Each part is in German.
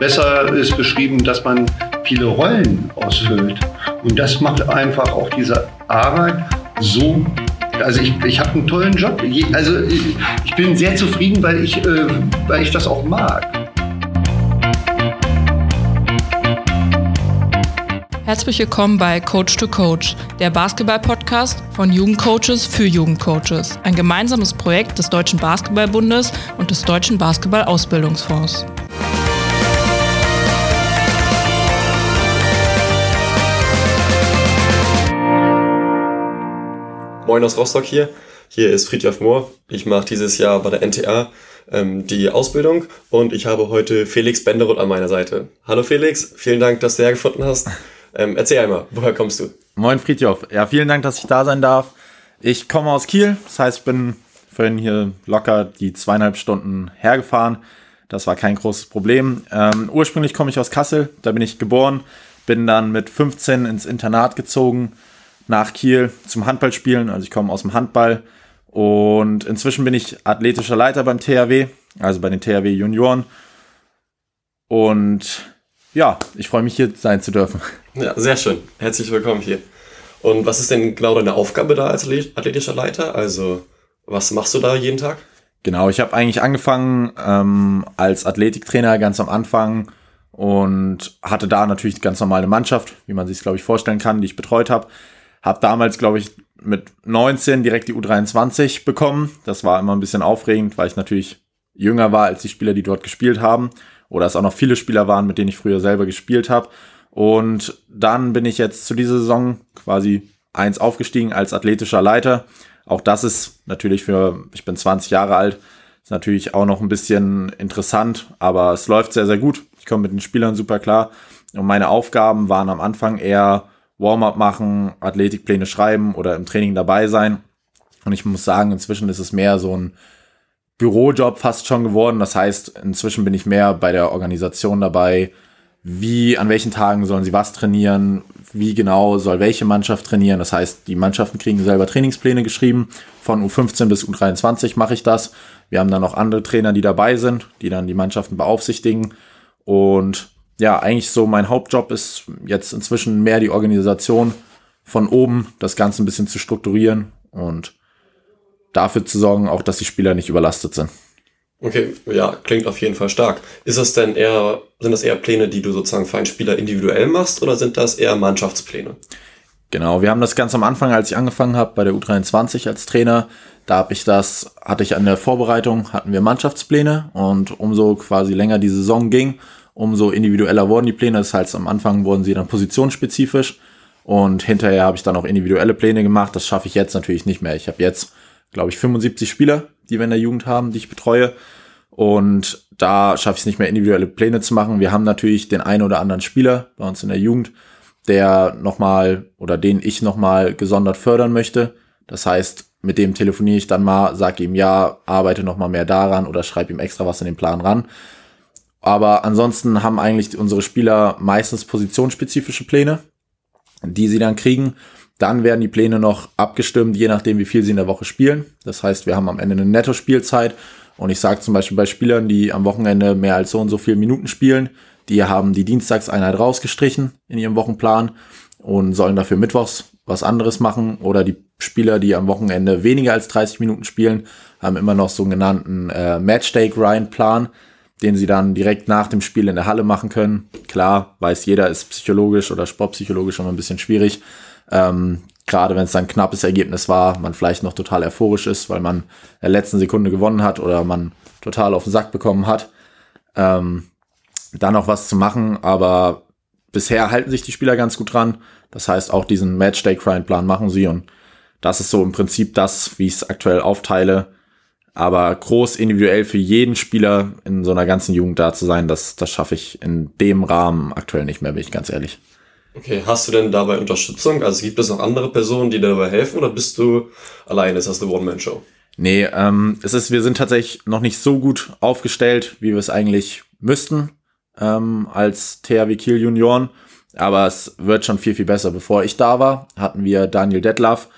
besser ist beschrieben, dass man viele Rollen ausfüllt. Und das macht einfach auch diese Arbeit so also ich, ich habe einen tollen Job. Also ich bin sehr zufrieden, weil ich, äh, weil ich das auch mag. Herzlich willkommen bei Coach to Coach, der Basketball-Podcast von Jugendcoaches für Jugendcoaches. Ein gemeinsames Projekt des Deutschen Basketballbundes und des Deutschen Basketball-Ausbildungsfonds. Moin aus Rostock hier. Hier ist Friedhof Mohr. Ich mache dieses Jahr bei der NTA ähm, die Ausbildung und ich habe heute Felix Benderoth an meiner Seite. Hallo Felix, vielen Dank, dass du hergefunden hast. Ähm, erzähl einmal, woher kommst du? Moin Friedhof. Ja, vielen Dank, dass ich da sein darf. Ich komme aus Kiel, das heißt, ich bin vorhin hier locker die zweieinhalb Stunden hergefahren. Das war kein großes Problem. Ähm, ursprünglich komme ich aus Kassel, da bin ich geboren, bin dann mit 15 ins Internat gezogen nach Kiel zum Handballspielen. Also ich komme aus dem Handball und inzwischen bin ich athletischer Leiter beim THW, also bei den THW Junioren. Und ja, ich freue mich hier sein zu dürfen. Ja, sehr schön. Herzlich willkommen hier. Und was ist denn genau deine Aufgabe da als athletischer Leiter? Also was machst du da jeden Tag? Genau, ich habe eigentlich angefangen ähm, als Athletiktrainer ganz am Anfang und hatte da natürlich ganz normal eine Mannschaft, wie man sich es glaube ich vorstellen kann, die ich betreut habe. Hab damals, glaube ich, mit 19 direkt die U23 bekommen. Das war immer ein bisschen aufregend, weil ich natürlich jünger war als die Spieler, die dort gespielt haben. Oder es auch noch viele Spieler waren, mit denen ich früher selber gespielt habe. Und dann bin ich jetzt zu dieser Saison quasi eins aufgestiegen als athletischer Leiter. Auch das ist natürlich für, ich bin 20 Jahre alt, ist natürlich auch noch ein bisschen interessant, aber es läuft sehr, sehr gut. Ich komme mit den Spielern super klar. Und meine Aufgaben waren am Anfang eher Warm-up machen, Athletikpläne schreiben oder im Training dabei sein. Und ich muss sagen, inzwischen ist es mehr so ein Bürojob fast schon geworden. Das heißt, inzwischen bin ich mehr bei der Organisation dabei. Wie, an welchen Tagen sollen sie was trainieren? Wie genau soll welche Mannschaft trainieren? Das heißt, die Mannschaften kriegen selber Trainingspläne geschrieben. Von U15 bis U23 mache ich das. Wir haben dann noch andere Trainer, die dabei sind, die dann die Mannschaften beaufsichtigen. Und ja, eigentlich so mein Hauptjob ist jetzt inzwischen mehr die Organisation von oben, das Ganze ein bisschen zu strukturieren und dafür zu sorgen, auch dass die Spieler nicht überlastet sind. Okay, ja, klingt auf jeden Fall stark. Ist das denn eher, sind das eher Pläne, die du sozusagen für einen Spieler individuell machst oder sind das eher Mannschaftspläne? Genau, wir haben das ganz am Anfang, als ich angefangen habe bei der U23 als Trainer, da habe ich das, hatte ich an der Vorbereitung, hatten wir Mannschaftspläne und umso quasi länger die Saison ging, umso individueller wurden die Pläne. Das heißt, am Anfang wurden sie dann positionsspezifisch und hinterher habe ich dann auch individuelle Pläne gemacht. Das schaffe ich jetzt natürlich nicht mehr. Ich habe jetzt, glaube ich, 75 Spieler, die wir in der Jugend haben, die ich betreue. Und da schaffe ich es nicht mehr, individuelle Pläne zu machen. Wir haben natürlich den einen oder anderen Spieler bei uns in der Jugend, der nochmal oder den ich nochmal gesondert fördern möchte. Das heißt, mit dem telefoniere ich dann mal, sage ihm ja, arbeite nochmal mehr daran oder schreibe ihm extra was in den Plan ran. Aber ansonsten haben eigentlich unsere Spieler meistens positionsspezifische Pläne, die sie dann kriegen. Dann werden die Pläne noch abgestimmt, je nachdem, wie viel sie in der Woche spielen. Das heißt, wir haben am Ende eine Netto-Spielzeit. Und ich sage zum Beispiel bei Spielern, die am Wochenende mehr als so und so viele Minuten spielen, die haben die Dienstagseinheit rausgestrichen in ihrem Wochenplan und sollen dafür mittwochs was anderes machen. Oder die Spieler, die am Wochenende weniger als 30 Minuten spielen, haben immer noch so einen genannten äh, Matchday-Grind-Plan den sie dann direkt nach dem Spiel in der Halle machen können. Klar, weiß jeder, ist psychologisch oder sportpsychologisch immer ein bisschen schwierig. Ähm, Gerade wenn es dann ein knappes Ergebnis war, man vielleicht noch total euphorisch ist, weil man in der letzten Sekunde gewonnen hat oder man total auf den Sack bekommen hat. Ähm, da noch was zu machen, aber bisher halten sich die Spieler ganz gut dran. Das heißt, auch diesen Matchday-Grind-Plan machen sie und das ist so im Prinzip das, wie ich es aktuell aufteile aber groß individuell für jeden Spieler in so einer ganzen Jugend da zu sein, das, das schaffe ich in dem Rahmen aktuell nicht mehr, bin ich ganz ehrlich. Okay, hast du denn dabei Unterstützung? Also gibt es noch andere Personen, die dir dabei helfen oder bist du alleine? Ist das eine One-Man-Show? Nee, ähm, es ist, wir sind tatsächlich noch nicht so gut aufgestellt, wie wir es eigentlich müssten ähm, als THW Kiel Junioren. Aber es wird schon viel, viel besser. Bevor ich da war, hatten wir Daniel Detlaff,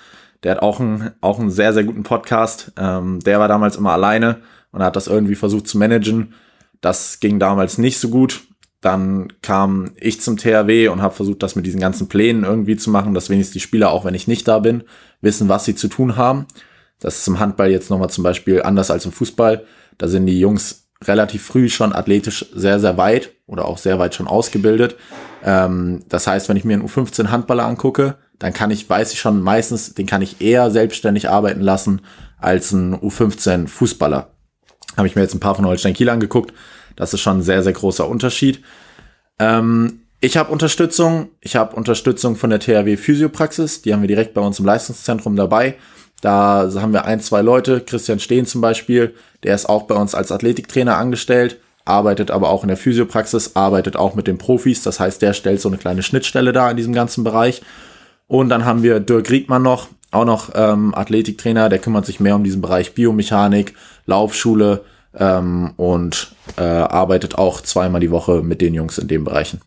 der hat auch einen, auch einen sehr, sehr guten Podcast. Ähm, der war damals immer alleine und hat das irgendwie versucht zu managen. Das ging damals nicht so gut. dann kam ich zum THW und habe versucht, das mit diesen ganzen Plänen irgendwie zu machen, dass wenigstens die Spieler, auch wenn ich nicht da bin, wissen, was sie zu tun haben. Das ist im Handball jetzt nochmal zum Beispiel anders als im Fußball. Da sind die Jungs relativ früh schon athletisch sehr, sehr weit oder auch sehr weit schon ausgebildet. Ähm, das heißt, wenn ich mir einen U15 Handballer angucke, dann kann ich, weiß ich schon meistens, den kann ich eher selbstständig arbeiten lassen als ein U15 Fußballer. Habe ich mir jetzt ein paar von Holstein Kiel angeguckt. Das ist schon ein sehr, sehr großer Unterschied. Ähm, ich habe Unterstützung. Ich habe Unterstützung von der THW Physiopraxis. Die haben wir direkt bei uns im Leistungszentrum dabei. Da haben wir ein, zwei Leute. Christian Steen zum Beispiel. Der ist auch bei uns als Athletiktrainer angestellt, arbeitet aber auch in der Physiopraxis, arbeitet auch mit den Profis. Das heißt, der stellt so eine kleine Schnittstelle da in diesem ganzen Bereich. Und dann haben wir Dirk Riedmann noch, auch noch ähm, Athletiktrainer, der kümmert sich mehr um diesen Bereich Biomechanik, Laufschule, ähm, und äh, arbeitet auch zweimal die Woche mit den Jungs in den Bereichen.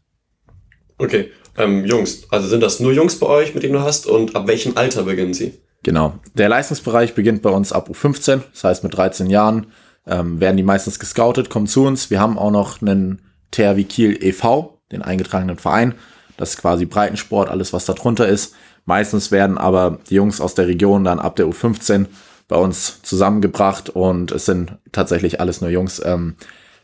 Okay, ähm, Jungs, also sind das nur Jungs bei euch, mit denen du hast und ab welchem Alter beginnen sie? Genau, der Leistungsbereich beginnt bei uns ab U15, das heißt mit 13 Jahren ähm, werden die meistens gescoutet, kommen zu uns. Wir haben auch noch einen THW Kiel e.V., den eingetragenen Verein. Das ist quasi Breitensport, alles was da drunter ist. Meistens werden aber die Jungs aus der Region dann ab der U15 bei uns zusammengebracht und es sind tatsächlich alles nur Jungs. Ähm,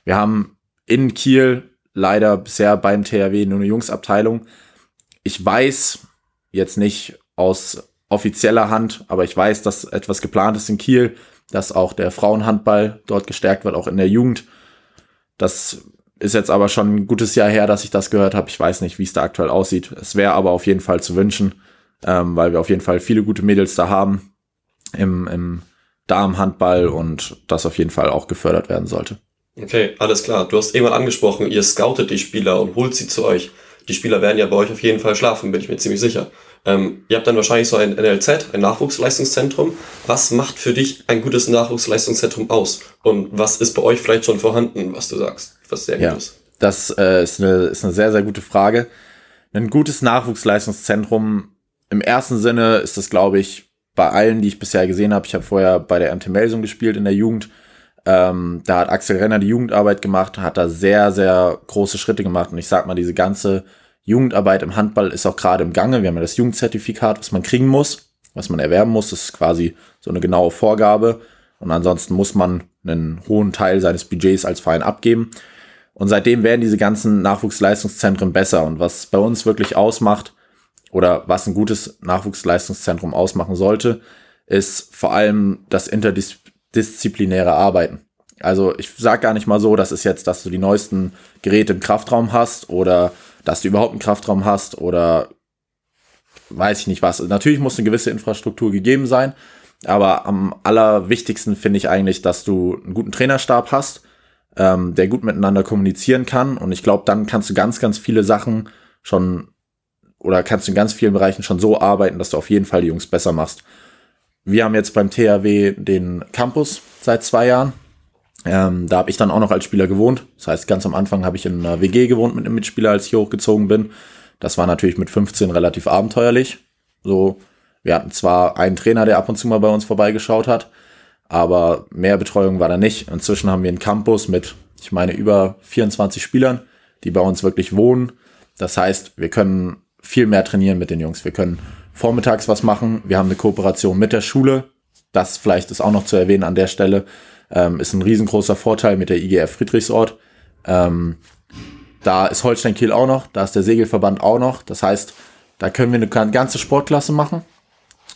wir haben in Kiel leider bisher beim THW nur eine Jungsabteilung. Ich weiß jetzt nicht aus offizieller Hand, aber ich weiß, dass etwas geplant ist in Kiel, dass auch der Frauenhandball dort gestärkt wird, auch in der Jugend. Das ist jetzt aber schon ein gutes Jahr her, dass ich das gehört habe. Ich weiß nicht, wie es da aktuell aussieht. Es wäre aber auf jeden Fall zu wünschen, ähm, weil wir auf jeden Fall viele gute Mädels da haben im, im Damenhandball und das auf jeden Fall auch gefördert werden sollte. Okay, alles klar. Du hast eben angesprochen, ihr scoutet die Spieler und holt sie zu euch. Die Spieler werden ja bei euch auf jeden Fall schlafen, bin ich mir ziemlich sicher. Ähm, ihr habt dann wahrscheinlich so ein NLZ, ein Nachwuchsleistungszentrum. Was macht für dich ein gutes Nachwuchsleistungszentrum aus? Und was ist bei euch vielleicht schon vorhanden, was du sagst, was sehr ja, gut ist? Das äh, ist, eine, ist eine sehr, sehr gute Frage. Ein gutes Nachwuchsleistungszentrum im ersten Sinne ist das, glaube ich, bei allen, die ich bisher gesehen habe, ich habe vorher bei der MT Melsung gespielt in der Jugend. Ähm, da hat Axel Renner die Jugendarbeit gemacht, hat da sehr, sehr große Schritte gemacht. Und ich sag mal, diese ganze Jugendarbeit im Handball ist auch gerade im Gange. Wir haben ja das Jugendzertifikat, was man kriegen muss, was man erwerben muss. Das ist quasi so eine genaue Vorgabe. Und ansonsten muss man einen hohen Teil seines Budgets als Verein abgeben. Und seitdem werden diese ganzen Nachwuchsleistungszentren besser. Und was bei uns wirklich ausmacht, oder was ein gutes Nachwuchsleistungszentrum ausmachen sollte, ist vor allem das interdisziplinäre Arbeiten. Also ich sage gar nicht mal so, dass es jetzt, dass du die neuesten Geräte im Kraftraum hast oder dass du überhaupt einen Kraftraum hast oder weiß ich nicht was. Natürlich muss eine gewisse Infrastruktur gegeben sein, aber am allerwichtigsten finde ich eigentlich, dass du einen guten Trainerstab hast, ähm, der gut miteinander kommunizieren kann und ich glaube, dann kannst du ganz, ganz viele Sachen schon oder kannst du in ganz vielen Bereichen schon so arbeiten, dass du auf jeden Fall die Jungs besser machst. Wir haben jetzt beim THW den Campus seit zwei Jahren. Ähm, da habe ich dann auch noch als Spieler gewohnt. Das heißt, ganz am Anfang habe ich in einer WG gewohnt mit einem Mitspieler, als ich hochgezogen bin. Das war natürlich mit 15 relativ abenteuerlich. So, wir hatten zwar einen Trainer, der ab und zu mal bei uns vorbeigeschaut hat, aber mehr Betreuung war da nicht. Inzwischen haben wir einen Campus mit, ich meine, über 24 Spielern, die bei uns wirklich wohnen. Das heißt, wir können viel mehr trainieren mit den Jungs. Wir können vormittags was machen. Wir haben eine Kooperation mit der Schule. Das vielleicht ist auch noch zu erwähnen an der Stelle. Ähm, ist ein riesengroßer Vorteil mit der IGF Friedrichsort. Ähm, da ist Holstein Kiel auch noch, da ist der Segelverband auch noch. Das heißt, da können wir eine ganze Sportklasse machen.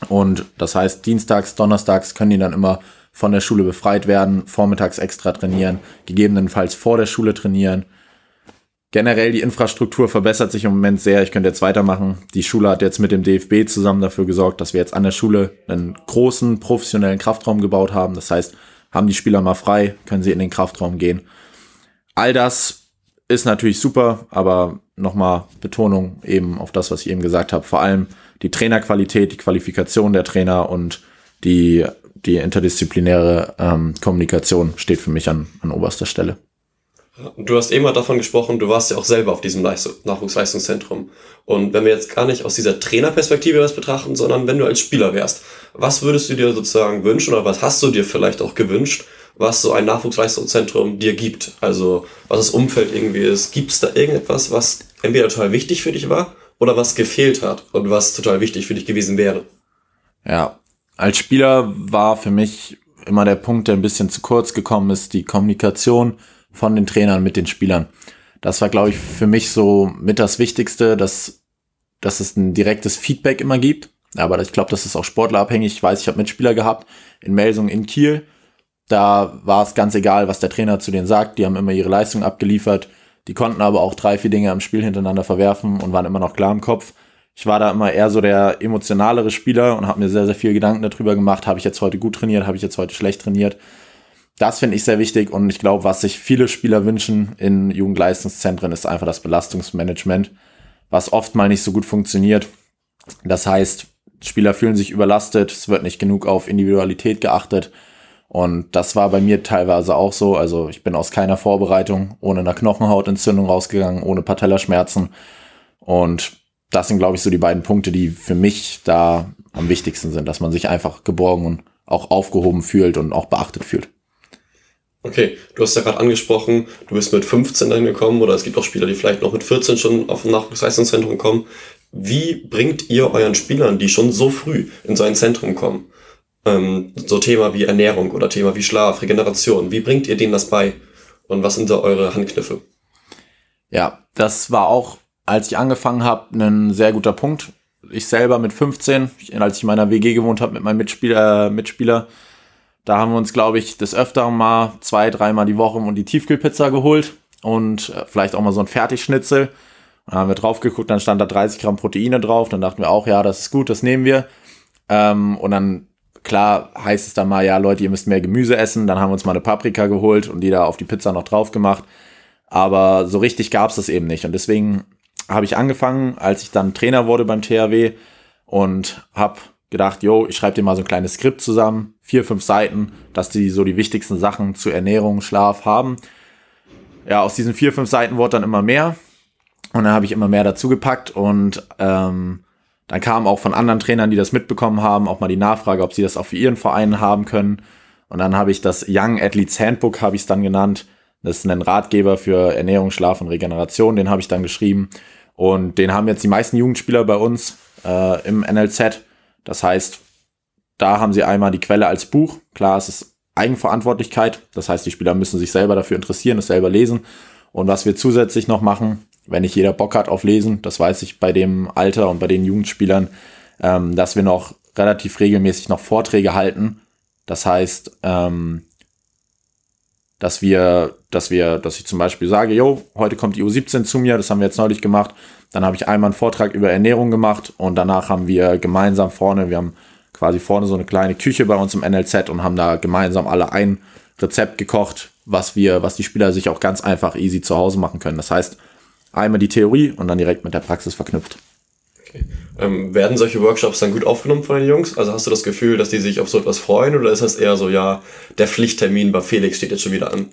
Und das heißt, dienstags, donnerstags können die dann immer von der Schule befreit werden, vormittags extra trainieren, gegebenenfalls vor der Schule trainieren generell die Infrastruktur verbessert sich im Moment sehr. Ich könnte jetzt weitermachen. Die Schule hat jetzt mit dem DFB zusammen dafür gesorgt, dass wir jetzt an der Schule einen großen professionellen Kraftraum gebaut haben. Das heißt, haben die Spieler mal frei, können sie in den Kraftraum gehen. All das ist natürlich super, aber nochmal Betonung eben auf das, was ich eben gesagt habe. Vor allem die Trainerqualität, die Qualifikation der Trainer und die, die interdisziplinäre ähm, Kommunikation steht für mich an, an oberster Stelle. Du hast eben mal davon gesprochen, du warst ja auch selber auf diesem Nachwuchsleistungszentrum. Und wenn wir jetzt gar nicht aus dieser Trainerperspektive was betrachten, sondern wenn du als Spieler wärst, was würdest du dir sozusagen wünschen oder was hast du dir vielleicht auch gewünscht, was so ein Nachwuchsleistungszentrum dir gibt. Also was das Umfeld irgendwie ist. Gibt es da irgendetwas, was entweder total wichtig für dich war oder was gefehlt hat und was total wichtig für dich gewesen wäre? Ja, als Spieler war für mich immer der Punkt, der ein bisschen zu kurz gekommen ist, die Kommunikation von den Trainern mit den Spielern. Das war, glaube ich, für mich so mit das Wichtigste, dass, dass es ein direktes Feedback immer gibt. Aber ich glaube, das ist auch sportlerabhängig. Ich weiß, ich habe Mitspieler gehabt in Melsung in Kiel. Da war es ganz egal, was der Trainer zu denen sagt. Die haben immer ihre Leistung abgeliefert. Die konnten aber auch drei, vier Dinge am Spiel hintereinander verwerfen und waren immer noch klar im Kopf. Ich war da immer eher so der emotionalere Spieler und habe mir sehr, sehr viel Gedanken darüber gemacht. Habe ich jetzt heute gut trainiert? Habe ich jetzt heute schlecht trainiert? Das finde ich sehr wichtig und ich glaube, was sich viele Spieler wünschen in Jugendleistungszentren, ist einfach das Belastungsmanagement, was oft mal nicht so gut funktioniert. Das heißt, Spieler fühlen sich überlastet, es wird nicht genug auf Individualität geachtet. Und das war bei mir teilweise auch so. Also ich bin aus keiner Vorbereitung ohne einer Knochenhautentzündung rausgegangen, ohne Patellaschmerzen. Und das sind, glaube ich, so die beiden Punkte, die für mich da am wichtigsten sind, dass man sich einfach geborgen und auch aufgehoben fühlt und auch beachtet fühlt. Okay, du hast ja gerade angesprochen, du bist mit 15 dahin gekommen oder es gibt auch Spieler, die vielleicht noch mit 14 schon auf ein Nachwuchsleistungszentrum kommen. Wie bringt ihr euren Spielern, die schon so früh in so ein Zentrum kommen, ähm, so Thema wie Ernährung oder Thema wie Schlaf, Regeneration, wie bringt ihr denen das bei? Und was sind da eure Handkniffe? Ja, das war auch, als ich angefangen habe, ein sehr guter Punkt. Ich selber mit 15, als ich in meiner WG gewohnt habe mit meinem Mitspieler, Mitspieler da haben wir uns, glaube ich, des Öfteren mal zwei, dreimal die Woche und die Tiefkühlpizza geholt und äh, vielleicht auch mal so ein Fertigschnitzel. Dann haben wir drauf geguckt, dann stand da 30 Gramm Proteine drauf. Dann dachten wir auch, ja, das ist gut, das nehmen wir. Ähm, und dann, klar, heißt es dann mal, ja, Leute, ihr müsst mehr Gemüse essen. Dann haben wir uns mal eine Paprika geholt und die da auf die Pizza noch drauf gemacht. Aber so richtig gab es das eben nicht. Und deswegen habe ich angefangen, als ich dann Trainer wurde beim THW und habe gedacht, yo, ich schreibe dir mal so ein kleines Skript zusammen, vier, fünf Seiten, dass die so die wichtigsten Sachen zur Ernährung, Schlaf haben. Ja, aus diesen vier, fünf Seiten wurde dann immer mehr. Und dann habe ich immer mehr dazu gepackt und ähm, dann kam auch von anderen Trainern, die das mitbekommen haben, auch mal die Nachfrage, ob sie das auch für ihren Verein haben können. Und dann habe ich das Young Athletes Handbook, habe ich es dann genannt. Das ist ein Ratgeber für Ernährung, Schlaf und Regeneration. Den habe ich dann geschrieben. Und den haben jetzt die meisten Jugendspieler bei uns äh, im NLZ. Das heißt, da haben sie einmal die Quelle als Buch. Klar, es ist Eigenverantwortlichkeit. Das heißt, die Spieler müssen sich selber dafür interessieren, es selber lesen. Und was wir zusätzlich noch machen, wenn nicht jeder Bock hat auf Lesen, das weiß ich bei dem Alter und bei den Jugendspielern, ähm, dass wir noch relativ regelmäßig noch Vorträge halten. Das heißt, ähm, dass wir, dass wir, dass ich zum Beispiel sage, jo, heute kommt die U17 zu mir, das haben wir jetzt neulich gemacht. Dann habe ich einmal einen Vortrag über Ernährung gemacht und danach haben wir gemeinsam vorne, wir haben quasi vorne so eine kleine Küche bei uns im NLZ und haben da gemeinsam alle ein Rezept gekocht, was wir, was die Spieler sich auch ganz einfach easy zu Hause machen können. Das heißt, einmal die Theorie und dann direkt mit der Praxis verknüpft. Okay. Ähm, werden solche Workshops dann gut aufgenommen von den Jungs? Also hast du das Gefühl, dass die sich auf so etwas freuen oder ist das eher so, ja, der Pflichttermin bei Felix steht jetzt schon wieder an?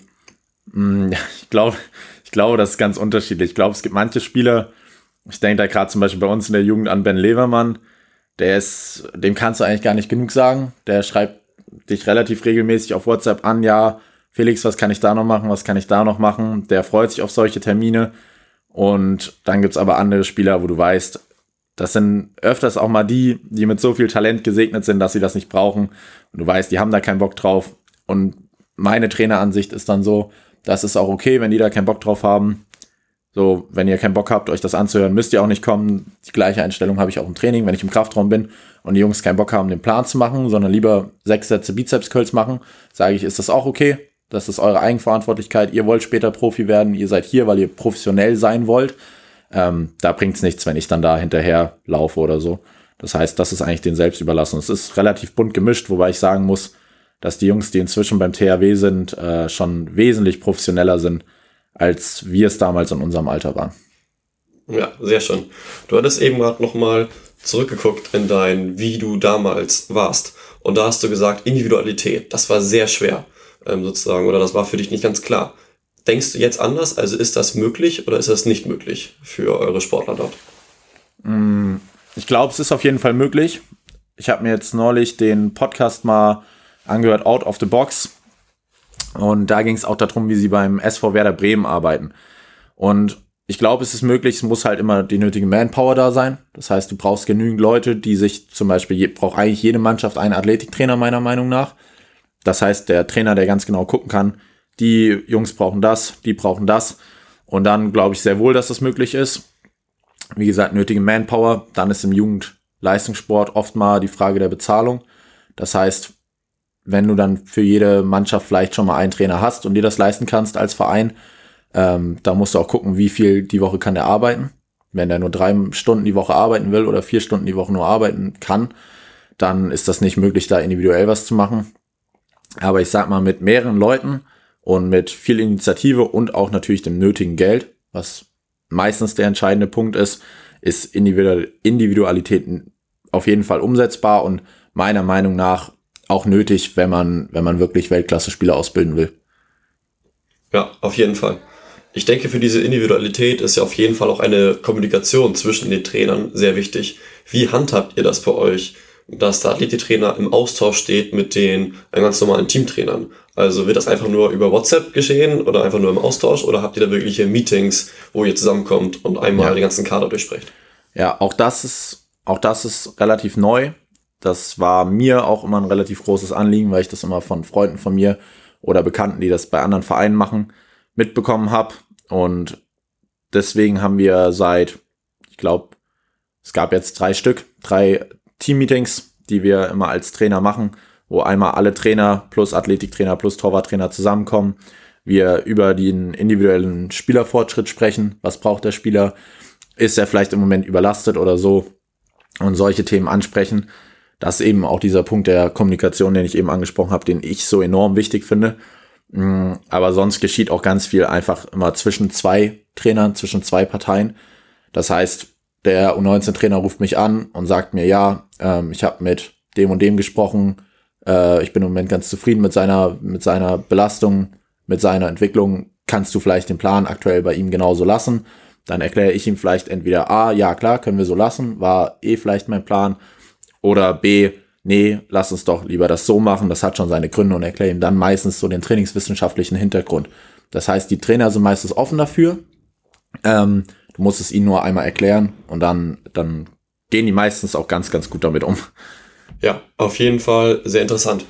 Mm, ich glaube, ich glaube, das ist ganz unterschiedlich. Ich glaube, es gibt manche Spieler, ich denke da gerade zum Beispiel bei uns in der Jugend an Ben Levermann. Der ist, dem kannst du eigentlich gar nicht genug sagen. Der schreibt dich relativ regelmäßig auf WhatsApp an, ja, Felix, was kann ich da noch machen, was kann ich da noch machen? Der freut sich auf solche Termine. Und dann gibt's aber andere Spieler, wo du weißt, das sind öfters auch mal die, die mit so viel Talent gesegnet sind, dass sie das nicht brauchen. Und du weißt, die haben da keinen Bock drauf. Und meine Traineransicht ist dann so, das ist auch okay, wenn die da keinen Bock drauf haben. So, wenn ihr keinen Bock habt, euch das anzuhören, müsst ihr auch nicht kommen. Die gleiche Einstellung habe ich auch im Training, wenn ich im Kraftraum bin und die Jungs keinen Bock haben, den Plan zu machen, sondern lieber sechs Sätze Bizeps-Curls machen, sage ich, ist das auch okay. Das ist eure Eigenverantwortlichkeit. Ihr wollt später Profi werden. Ihr seid hier, weil ihr professionell sein wollt. Ähm, da bringt es nichts, wenn ich dann da hinterher laufe oder so. Das heißt, das ist eigentlich den selbst überlassen. Es ist relativ bunt gemischt, wobei ich sagen muss, dass die Jungs, die inzwischen beim THW sind, äh, schon wesentlich professioneller sind als wir es damals in unserem Alter waren. Ja, sehr schön. Du hattest eben gerade nochmal zurückgeguckt in dein, wie du damals warst. Und da hast du gesagt, Individualität, das war sehr schwer, ähm, sozusagen, oder das war für dich nicht ganz klar. Denkst du jetzt anders? Also ist das möglich oder ist das nicht möglich für eure Sportler dort? Mm, ich glaube, es ist auf jeden Fall möglich. Ich habe mir jetzt neulich den Podcast mal angehört, Out of the Box. Und da ging es auch darum, wie sie beim SV Werder Bremen arbeiten. Und ich glaube, es ist möglich, es muss halt immer die nötige Manpower da sein. Das heißt, du brauchst genügend Leute, die sich zum Beispiel, braucht eigentlich jede Mannschaft einen Athletiktrainer meiner Meinung nach. Das heißt, der Trainer, der ganz genau gucken kann, die Jungs brauchen das, die brauchen das. Und dann glaube ich sehr wohl, dass das möglich ist. Wie gesagt, nötige Manpower. Dann ist im Jugendleistungssport oft mal die Frage der Bezahlung. Das heißt, wenn du dann für jede Mannschaft vielleicht schon mal einen Trainer hast und dir das leisten kannst als Verein, ähm, da musst du auch gucken, wie viel die Woche kann der arbeiten. Wenn der nur drei Stunden die Woche arbeiten will oder vier Stunden die Woche nur arbeiten kann, dann ist das nicht möglich, da individuell was zu machen. Aber ich sag mal, mit mehreren Leuten und mit viel Initiative und auch natürlich dem nötigen Geld, was meistens der entscheidende Punkt ist, ist Individualität auf jeden Fall umsetzbar und meiner Meinung nach auch nötig, wenn man, wenn man wirklich Weltklasse-Spieler ausbilden will. Ja, auf jeden Fall. Ich denke, für diese Individualität ist ja auf jeden Fall auch eine Kommunikation zwischen den Trainern sehr wichtig. Wie handhabt ihr das bei euch, dass der Athletiktrainer im Austausch steht mit den ganz normalen Teamtrainern? Also wird das einfach nur über WhatsApp geschehen oder einfach nur im Austausch oder habt ihr da wirkliche Meetings, wo ihr zusammenkommt und einmal ja. den ganzen Kader durchsprecht? Ja, auch das ist, auch das ist relativ neu. Das war mir auch immer ein relativ großes Anliegen, weil ich das immer von Freunden von mir oder Bekannten, die das bei anderen Vereinen machen, mitbekommen habe. Und deswegen haben wir seit, ich glaube, es gab jetzt drei Stück, drei Team-Meetings, die wir immer als Trainer machen, wo einmal alle Trainer plus Athletiktrainer plus Torwarttrainer zusammenkommen. Wir über den individuellen Spielerfortschritt sprechen. Was braucht der Spieler? Ist er vielleicht im Moment überlastet oder so? Und solche Themen ansprechen das ist eben auch dieser Punkt der Kommunikation, den ich eben angesprochen habe, den ich so enorm wichtig finde. Mm, aber sonst geschieht auch ganz viel einfach immer zwischen zwei Trainern, zwischen zwei Parteien. Das heißt, der U19-Trainer ruft mich an und sagt mir, ja, ähm, ich habe mit dem und dem gesprochen, äh, ich bin im Moment ganz zufrieden mit seiner, mit seiner Belastung, mit seiner Entwicklung. Kannst du vielleicht den Plan aktuell bei ihm genauso lassen? Dann erkläre ich ihm vielleicht entweder A, ja klar, können wir so lassen, war eh vielleicht mein Plan. Oder B, nee, lass uns doch lieber das so machen, das hat schon seine Gründe und erkläre ihm dann meistens so den trainingswissenschaftlichen Hintergrund. Das heißt, die Trainer sind meistens offen dafür. Ähm, du musst es ihnen nur einmal erklären und dann, dann gehen die meistens auch ganz, ganz gut damit um. Ja, auf jeden Fall sehr interessant.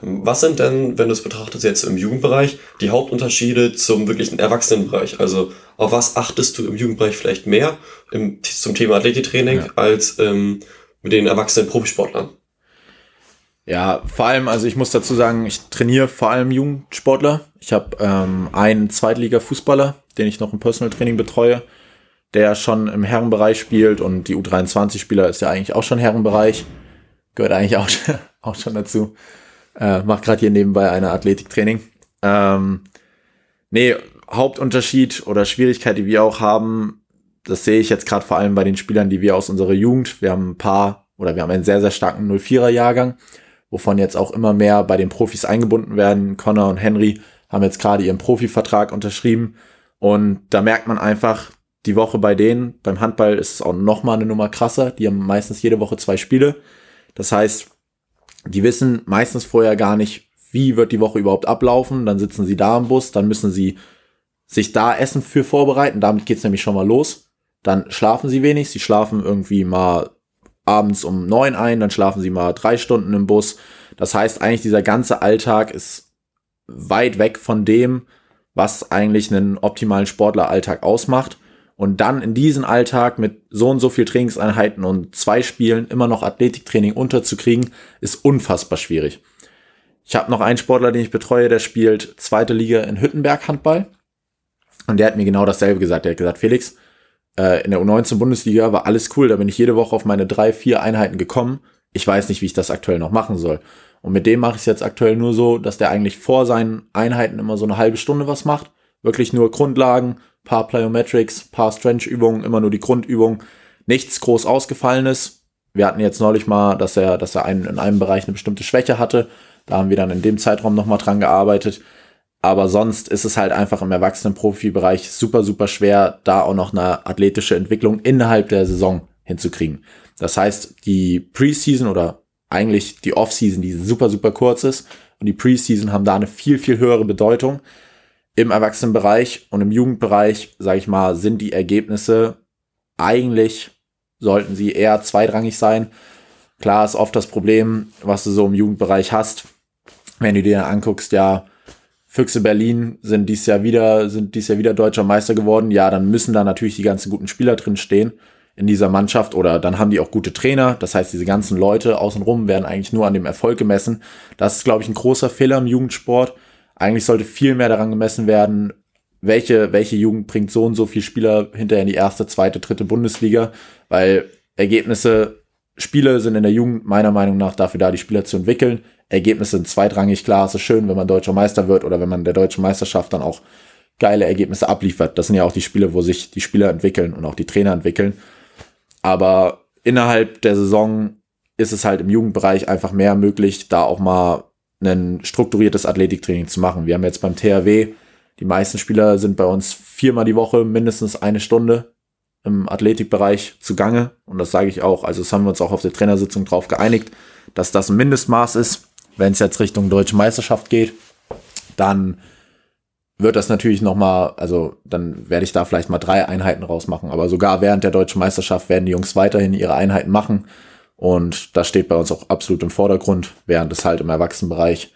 Was sind denn, wenn du es betrachtest jetzt im Jugendbereich, die Hauptunterschiede zum wirklichen Erwachsenenbereich? Also auf was achtest du im Jugendbereich vielleicht mehr im, zum Thema Athletiktraining ja. als ähm, mit den erwachsenen Profisportlern? Ja, vor allem, also ich muss dazu sagen, ich trainiere vor allem Jugendsportler. Ich habe ähm, einen Zweitliga-Fußballer, den ich noch im Personal Training betreue, der schon im Herrenbereich spielt und die U23-Spieler ist ja eigentlich auch schon Herrenbereich. Gehört eigentlich auch, auch schon dazu. Äh, macht gerade hier nebenbei eine Athletiktraining. Ähm, nee, Hauptunterschied oder Schwierigkeit, die wir auch haben, das sehe ich jetzt gerade vor allem bei den Spielern, die wir aus unserer Jugend, wir haben ein paar oder wir haben einen sehr, sehr starken 04er Jahrgang, wovon jetzt auch immer mehr bei den Profis eingebunden werden. Connor und Henry haben jetzt gerade ihren Profivertrag unterschrieben und da merkt man einfach, die Woche bei denen, beim Handball ist es auch noch mal eine Nummer krasser, die haben meistens jede Woche zwei Spiele. Das heißt, die wissen meistens vorher gar nicht, wie wird die Woche überhaupt ablaufen. Dann sitzen sie da im Bus, dann müssen sie sich da Essen für vorbereiten. Damit geht's nämlich schon mal los dann schlafen sie wenig. Sie schlafen irgendwie mal abends um neun ein, dann schlafen sie mal drei Stunden im Bus. Das heißt, eigentlich dieser ganze Alltag ist weit weg von dem, was eigentlich einen optimalen Sportleralltag ausmacht. Und dann in diesen Alltag mit so und so viel Trainingseinheiten und zwei Spielen immer noch Athletiktraining unterzukriegen, ist unfassbar schwierig. Ich habe noch einen Sportler, den ich betreue, der spielt zweite Liga in Hüttenberg Handball. Und der hat mir genau dasselbe gesagt. Der hat gesagt, Felix, äh, in der U19-Bundesliga war alles cool, da bin ich jede Woche auf meine drei, vier Einheiten gekommen. Ich weiß nicht, wie ich das aktuell noch machen soll. Und mit dem mache ich es jetzt aktuell nur so, dass der eigentlich vor seinen Einheiten immer so eine halbe Stunde was macht. Wirklich nur Grundlagen, paar Plyometrics, paar Strength-Übungen, immer nur die Grundübung. Nichts groß ausgefallenes. Wir hatten jetzt neulich mal, dass er, dass er einen, in einem Bereich eine bestimmte Schwäche hatte. Da haben wir dann in dem Zeitraum nochmal dran gearbeitet. Aber sonst ist es halt einfach im Erwachsenen-Profi-Bereich super, super schwer, da auch noch eine athletische Entwicklung innerhalb der Saison hinzukriegen. Das heißt, die Preseason oder eigentlich die Offseason, die super, super kurz ist, und die Preseason haben da eine viel, viel höhere Bedeutung. Im Erwachsenenbereich und im Jugendbereich, sage ich mal, sind die Ergebnisse eigentlich, sollten sie eher zweitrangig sein. Klar ist oft das Problem, was du so im Jugendbereich hast, wenn du dir anguckst, ja, Füchse Berlin sind dies Jahr wieder, sind dies Jahr wieder deutscher Meister geworden. Ja, dann müssen da natürlich die ganzen guten Spieler drin stehen in dieser Mannschaft oder dann haben die auch gute Trainer. Das heißt, diese ganzen Leute außenrum werden eigentlich nur an dem Erfolg gemessen. Das ist, glaube ich, ein großer Fehler im Jugendsport. Eigentlich sollte viel mehr daran gemessen werden, welche, welche Jugend bringt so und so viele Spieler hinterher in die erste, zweite, dritte Bundesliga, weil Ergebnisse, Spiele sind in der Jugend meiner Meinung nach dafür da, die Spieler zu entwickeln. Ergebnisse sind zweitrangig, klar, es ist schön, wenn man deutscher Meister wird oder wenn man der deutschen Meisterschaft dann auch geile Ergebnisse abliefert. Das sind ja auch die Spiele, wo sich die Spieler entwickeln und auch die Trainer entwickeln. Aber innerhalb der Saison ist es halt im Jugendbereich einfach mehr möglich, da auch mal ein strukturiertes Athletiktraining zu machen. Wir haben jetzt beim THW, die meisten Spieler sind bei uns viermal die Woche mindestens eine Stunde im Athletikbereich zugange. Und das sage ich auch. Also das haben wir uns auch auf der Trainersitzung drauf geeinigt, dass das ein Mindestmaß ist. Wenn es jetzt Richtung Deutsche Meisterschaft geht, dann wird das natürlich noch mal, also dann werde ich da vielleicht mal drei Einheiten rausmachen. Aber sogar während der deutschen Meisterschaft werden die Jungs weiterhin ihre Einheiten machen. Und das steht bei uns auch absolut im Vordergrund, während es halt im Erwachsenenbereich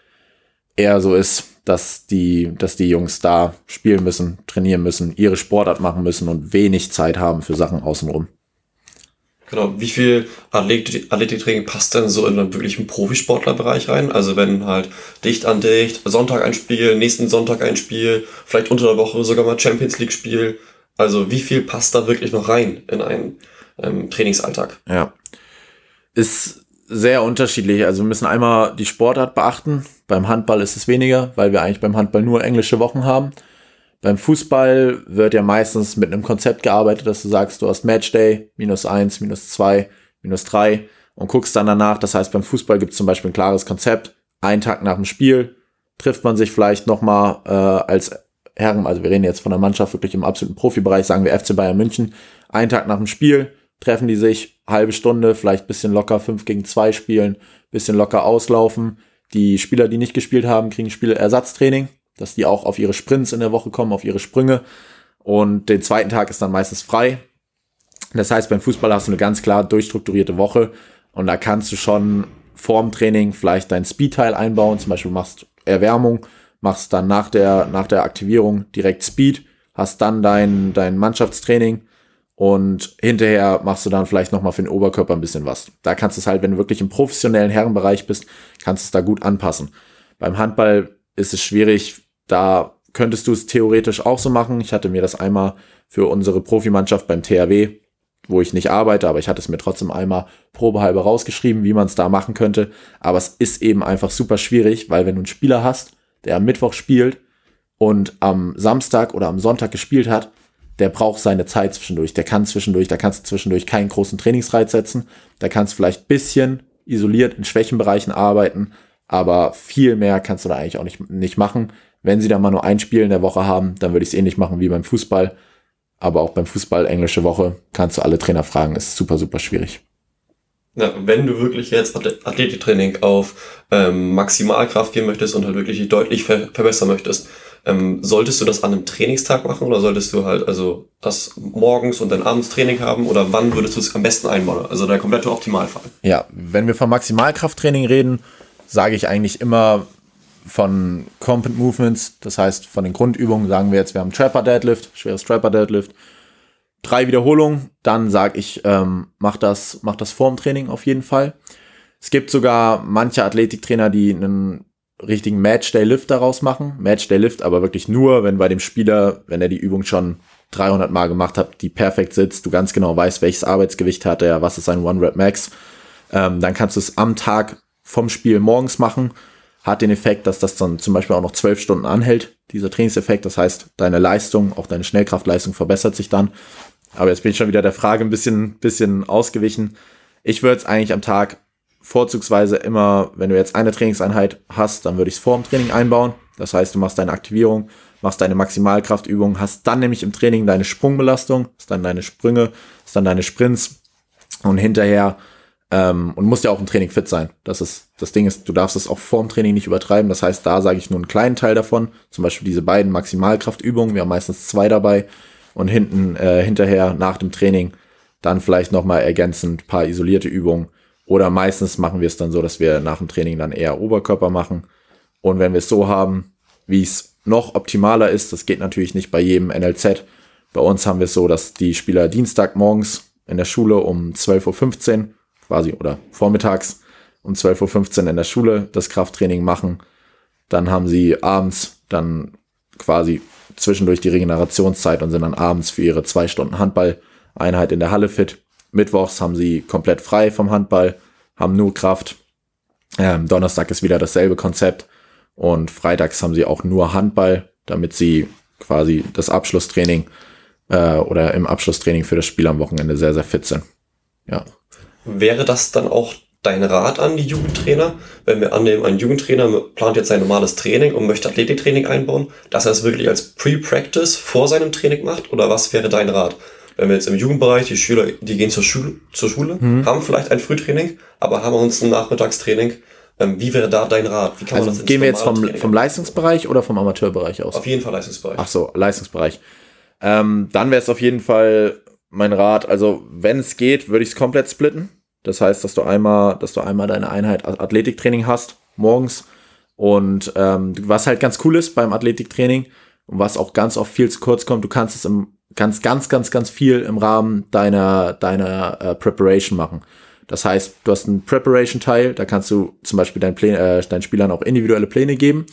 eher so ist, dass die, dass die Jungs da spielen müssen, trainieren müssen, ihre Sportart machen müssen und wenig Zeit haben für Sachen außenrum. Genau, wie viel Athletiktraining passt denn so in einen wirklichen Profisportlerbereich rein? Also wenn halt dicht an dicht, Sonntag ein Spiel, nächsten Sonntag ein Spiel, vielleicht unter der Woche sogar mal Champions League Spiel. Also wie viel passt da wirklich noch rein in einen ähm, Trainingsalltag? Ja, ist sehr unterschiedlich. Also wir müssen einmal die Sportart beachten. Beim Handball ist es weniger, weil wir eigentlich beim Handball nur englische Wochen haben. Beim Fußball wird ja meistens mit einem Konzept gearbeitet, dass du sagst, du hast Matchday, minus eins, minus zwei, minus drei und guckst dann danach. Das heißt, beim Fußball gibt es zum Beispiel ein klares Konzept. Einen Tag nach dem Spiel trifft man sich vielleicht nochmal äh, als Herren, also wir reden jetzt von der Mannschaft wirklich im absoluten Profibereich, sagen wir FC Bayern München. Einen Tag nach dem Spiel treffen die sich, halbe Stunde, vielleicht bisschen locker 5 gegen 2 spielen, bisschen locker auslaufen. Die Spieler, die nicht gespielt haben, kriegen Spielersatztraining dass die auch auf ihre Sprints in der Woche kommen, auf ihre Sprünge. Und den zweiten Tag ist dann meistens frei. Das heißt, beim Fußball hast du eine ganz klar durchstrukturierte Woche und da kannst du schon vorm Training vielleicht dein Speed-Teil einbauen. Zum Beispiel machst Erwärmung, machst dann nach der, nach der Aktivierung direkt Speed, hast dann dein, dein Mannschaftstraining und hinterher machst du dann vielleicht nochmal für den Oberkörper ein bisschen was. Da kannst du es halt, wenn du wirklich im professionellen Herrenbereich bist, kannst du es da gut anpassen. Beim Handball ist es schwierig, da könntest du es theoretisch auch so machen. Ich hatte mir das einmal für unsere Profimannschaft beim THW, wo ich nicht arbeite, aber ich hatte es mir trotzdem einmal probehalber rausgeschrieben, wie man es da machen könnte. Aber es ist eben einfach super schwierig, weil wenn du einen Spieler hast, der am Mittwoch spielt und am Samstag oder am Sonntag gespielt hat, der braucht seine Zeit zwischendurch. Der kann zwischendurch, da kannst du zwischendurch keinen großen Trainingsreiz setzen. Da kannst du vielleicht bisschen isoliert in Schwächenbereichen arbeiten, aber viel mehr kannst du da eigentlich auch nicht, nicht machen. Wenn sie da mal nur ein Spiel in der Woche haben, dann würde ich es ähnlich machen wie beim Fußball. Aber auch beim Fußball englische Woche kannst du alle Trainer fragen, ist super, super schwierig. Ja, wenn du wirklich jetzt Athletiktraining auf ähm, Maximalkraft gehen möchtest und halt wirklich deutlich ver verbessern möchtest, ähm, solltest du das an einem Trainingstag machen oder solltest du halt also das morgens und dann abends Training haben oder wann würdest du es am besten einbauen? Also der komplette Optimalfall. Ja, wenn wir von Maximalkrafttraining reden, sage ich eigentlich immer, von Compound Movements, das heißt von den Grundübungen, sagen wir jetzt, wir haben Trapper Deadlift, schweres Trapper Deadlift, drei Wiederholungen, dann sage ich, ähm, mach das, mach das vorm Training auf jeden Fall. Es gibt sogar manche Athletiktrainer, die einen richtigen Matchday Lift daraus machen. Matchday Lift aber wirklich nur, wenn bei dem Spieler, wenn er die Übung schon 300 Mal gemacht hat, die perfekt sitzt, du ganz genau weißt, welches Arbeitsgewicht hat er, was ist sein One Rep Max, ähm, dann kannst du es am Tag vom Spiel morgens machen hat den Effekt, dass das dann zum Beispiel auch noch zwölf Stunden anhält, dieser Trainingseffekt. Das heißt, deine Leistung, auch deine Schnellkraftleistung verbessert sich dann. Aber jetzt bin ich schon wieder der Frage ein bisschen, bisschen ausgewichen. Ich würde es eigentlich am Tag vorzugsweise immer, wenn du jetzt eine Trainingseinheit hast, dann würde ich es vor dem Training einbauen. Das heißt, du machst deine Aktivierung, machst deine Maximalkraftübung, hast dann nämlich im Training deine Sprungbelastung, ist dann deine Sprünge, ist dann deine Sprints und hinterher Ähm, und musst ja auch im Training fit sein. Das ist, das Ding ist, du darfst es auch vorm Training nicht übertreiben. Das heißt, da sage ich nur einen kleinen Teil davon. Zum Beispiel diese beiden Maximalkraftübungen. Wir haben meistens zwei dabei. Und hinten, äh, hinterher, nach dem Training, dann vielleicht nochmal ergänzend paar isolierte Übungen. Oder meistens machen wir es dann so, dass wir nach dem Training dann eher Oberkörper machen. Und wenn wir es so haben, wie es noch optimaler ist, das geht natürlich nicht bei jedem NLZ. Bei uns haben wir es so, dass die Spieler Dienstagmorgens in der Schule um 12.15 Uhr quasi oder vormittags um 12.15 Uhr in der Schule das Krafttraining machen. Dann haben sie abends dann quasi zwischendurch die Regenerationszeit und sind dann abends für ihre zwei Stunden Handball-Einheit in der Halle fit. Mittwochs haben sie komplett frei vom Handball, haben nur Kraft. Ähm, Donnerstag ist wieder dasselbe Konzept und freitags haben sie auch nur Handball, damit sie quasi das Abschlusstraining äh, oder im Abschlusstraining für das Spiel am Wochenende sehr, sehr fit sind. Ja. Wäre das dann auch dein Rat an die Jugendtrainer, wenn wir annehmen, ein Jugendtrainer plant jetzt sein normales Training und möchte Athletiktraining einbauen, dass er es wirklich als Pre-Practice vor seinem Training macht? Oder was wäre dein Rat? Wenn wir jetzt im Jugendbereich, die Schüler, die gehen zur Schule, zur Schule mhm. haben vielleicht ein Frühtraining, aber haben uns ein Nachmittagstraining. Ähm, wie wäre da dein Rat? Wie kann also man das gehen wir jetzt vom, vom Leistungsbereich oder vom Amateurbereich aus? Auf jeden Fall Leistungsbereich. Ach so, Leistungsbereich. Ähm, dann wäre es auf jeden Fall mein Rat, also wenn es geht, würde ich es komplett splitten. Das heißt, dass du einmal, dass du einmal deine Einheit Athletiktraining hast, morgens. Und ähm, was halt ganz cool ist beim Athletiktraining und was auch ganz oft viel zu kurz kommt, du kannst es im ganz, ganz, ganz, ganz viel im Rahmen deiner, deiner äh, Preparation machen. Das heißt, du hast einen Preparation-Teil, da kannst du zum Beispiel deinen, Plä äh, deinen Spielern auch individuelle Pläne geben,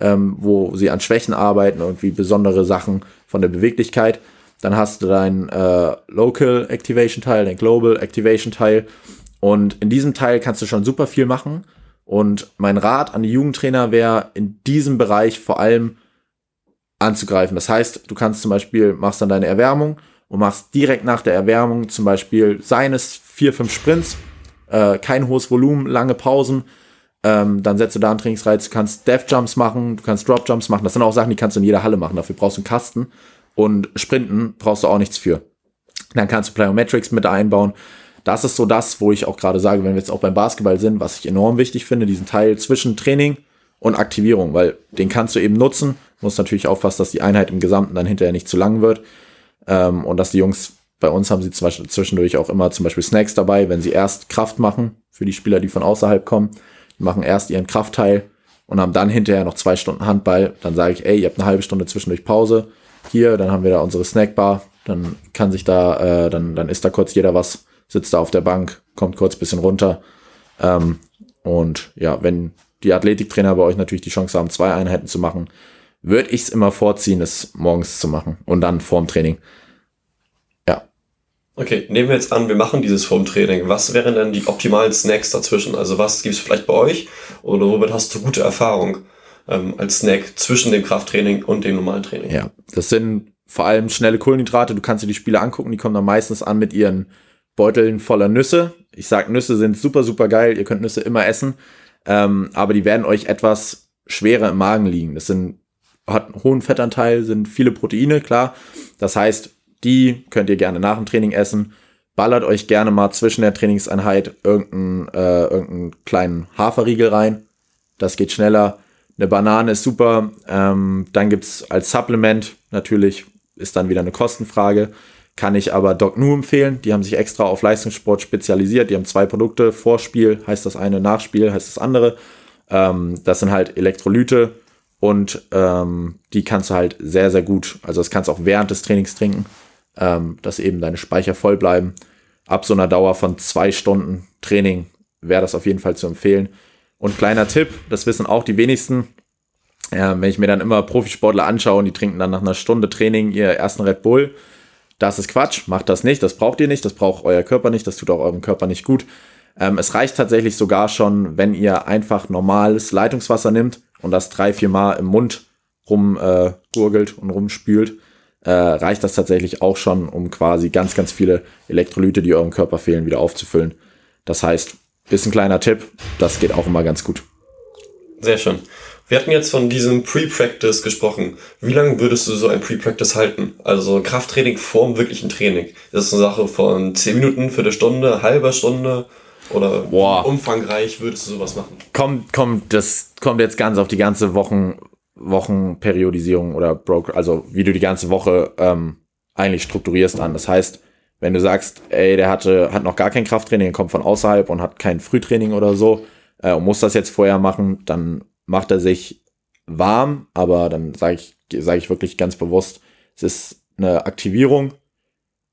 ähm, wo sie an Schwächen arbeiten, irgendwie besondere Sachen von der Beweglichkeit. Dann hast du deinen äh, Local Activation Teil, dein Global Activation Teil. Und in diesem Teil kannst du schon super viel machen. Und mein Rat an die Jugendtrainer wäre, in diesem Bereich vor allem anzugreifen. Das heißt, du kannst zum Beispiel, machst dann deine Erwärmung und machst direkt nach der Erwärmung zum Beispiel seines vier, fünf Sprints, äh, kein hohes Volumen, lange Pausen. Ähm, dann setzt du da einen Trainingsreiz. Du kannst Death Jumps machen, du kannst Drop Jumps machen. Das sind auch Sachen, die kannst du in jeder Halle machen. Dafür brauchst du einen Kasten. Und Sprinten brauchst du auch nichts für. Dann kannst du Plyometrics mit einbauen. Das ist so das, wo ich auch gerade sage, wenn wir jetzt auch beim Basketball sind, was ich enorm wichtig finde, diesen Teil zwischen Training und Aktivierung, weil den kannst du eben nutzen. Muss natürlich aufpassen, dass die Einheit im Gesamten dann hinterher nicht zu lang wird. Ähm, und dass die Jungs, bei uns haben sie zum Beispiel zwischendurch auch immer zum Beispiel Snacks dabei, wenn sie erst Kraft machen, für die Spieler, die von außerhalb kommen, die machen erst ihren Kraftteil und haben dann hinterher noch zwei Stunden Handball. Dann sage ich, ey, ihr habt eine halbe Stunde zwischendurch Pause hier, dann haben wir da unsere Snackbar, dann kann sich da, äh, dann, dann isst da kurz jeder was, sitzt da auf der Bank, kommt kurz bisschen runter. Ähm, und ja, wenn die Athletiktrainer bei euch natürlich die Chance haben, zwei Einheiten zu machen, würde ich es immer vorziehen, es morgens zu machen und dann vorm Training. Ja. Okay, nehmen wir jetzt an, wir machen dieses vorm Training. Was wären denn die optimalen Snacks dazwischen? Also was gibt es vielleicht bei euch oder womit hast du gute Erfahrung? ähm, als Snack zwischen dem Krafttraining und dem normalen Training. Ja, das sind vor allem schnelle Kohlenhydrate. Du kannst dir die Spiele angucken, die kommen dann meistens an mit ihren Beuteln voller Nüsse. Ich sag, Nüsse sind super, super geil. Ihr könnt Nüsse immer essen, ähm, aber die werden euch etwas schwerer im Magen liegen. Das sind hat einen hohen Fettanteil, sind viele Proteine, klar. Das heißt, die könnt ihr gerne nach dem Training essen. Ballert euch gerne mal zwischen der Trainingseinheit irgendeinen, äh, irgendeinen kleinen Haferriegel rein. Das geht schneller. Eine Banane ist super. Ähm, dann gibt's als Supplement natürlich, ist dann wieder eine Kostenfrage. Kann ich aber Doc Nu empfehlen. Die haben sich extra auf Leistungssport spezialisiert. Die haben zwei Produkte. Vorspiel heißt das eine, Nachspiel heißt das andere. Ähm, das sind halt Elektrolyte und ähm, die kannst du halt sehr, sehr gut. Also das kannst du auch während des Trainings trinken, ähm, dass eben deine Speicher voll bleiben. Ab so einer Dauer von zwei Stunden Training wäre das auf jeden Fall zu empfehlen. Und kleiner Tipp, das wissen auch die wenigsten. Ja, wenn ich mir dann immer Profisportler anschaue und die trinken dann nach einer Stunde Training ihr ersten Red Bull, das ist Quatsch, macht das nicht, das braucht ihr nicht, das braucht euer Körper nicht, das tut auch eurem Körper nicht gut. Ähm, es reicht tatsächlich sogar schon, wenn ihr einfach normales Leitungswasser nimmt und das drei, vier Mal im Mund rumgurgelt äh, und rumspült, äh, reicht das tatsächlich auch schon, um quasi ganz, ganz viele Elektrolyte, die eurem Körper fehlen, wieder aufzufüllen. Das heißt, ist ein kleiner Tipp. Das geht auch immer ganz gut. Sehr schön. Wir hatten jetzt von diesem Pre-Practice gesprochen. Wie lange würdest du so ein Pre-Practice halten? Also Krafttraining vorm wirklichen Training. Das ist eine Sache von 10 Minuten, Viertelstunde, halber Stunde. Oder Boah. wie umfangreich würdest du sowas machen? Kommt, kommt, das kommt jetzt ganz auf die ganze Wochen, Wochenperiodisierung oder Broker, also wie du die ganze Woche ähm, eigentlich strukturierst an. Das heißt, wenn du sagst, ey, der hatte, hat noch gar kein Krafttraining, kommt von außerhalb und hat kein Frühtraining oder so äh, und muss das jetzt vorher machen, dann macht er sich warm, aber dann sage ich, sage ich wirklich ganz bewusst, es ist eine Aktivierung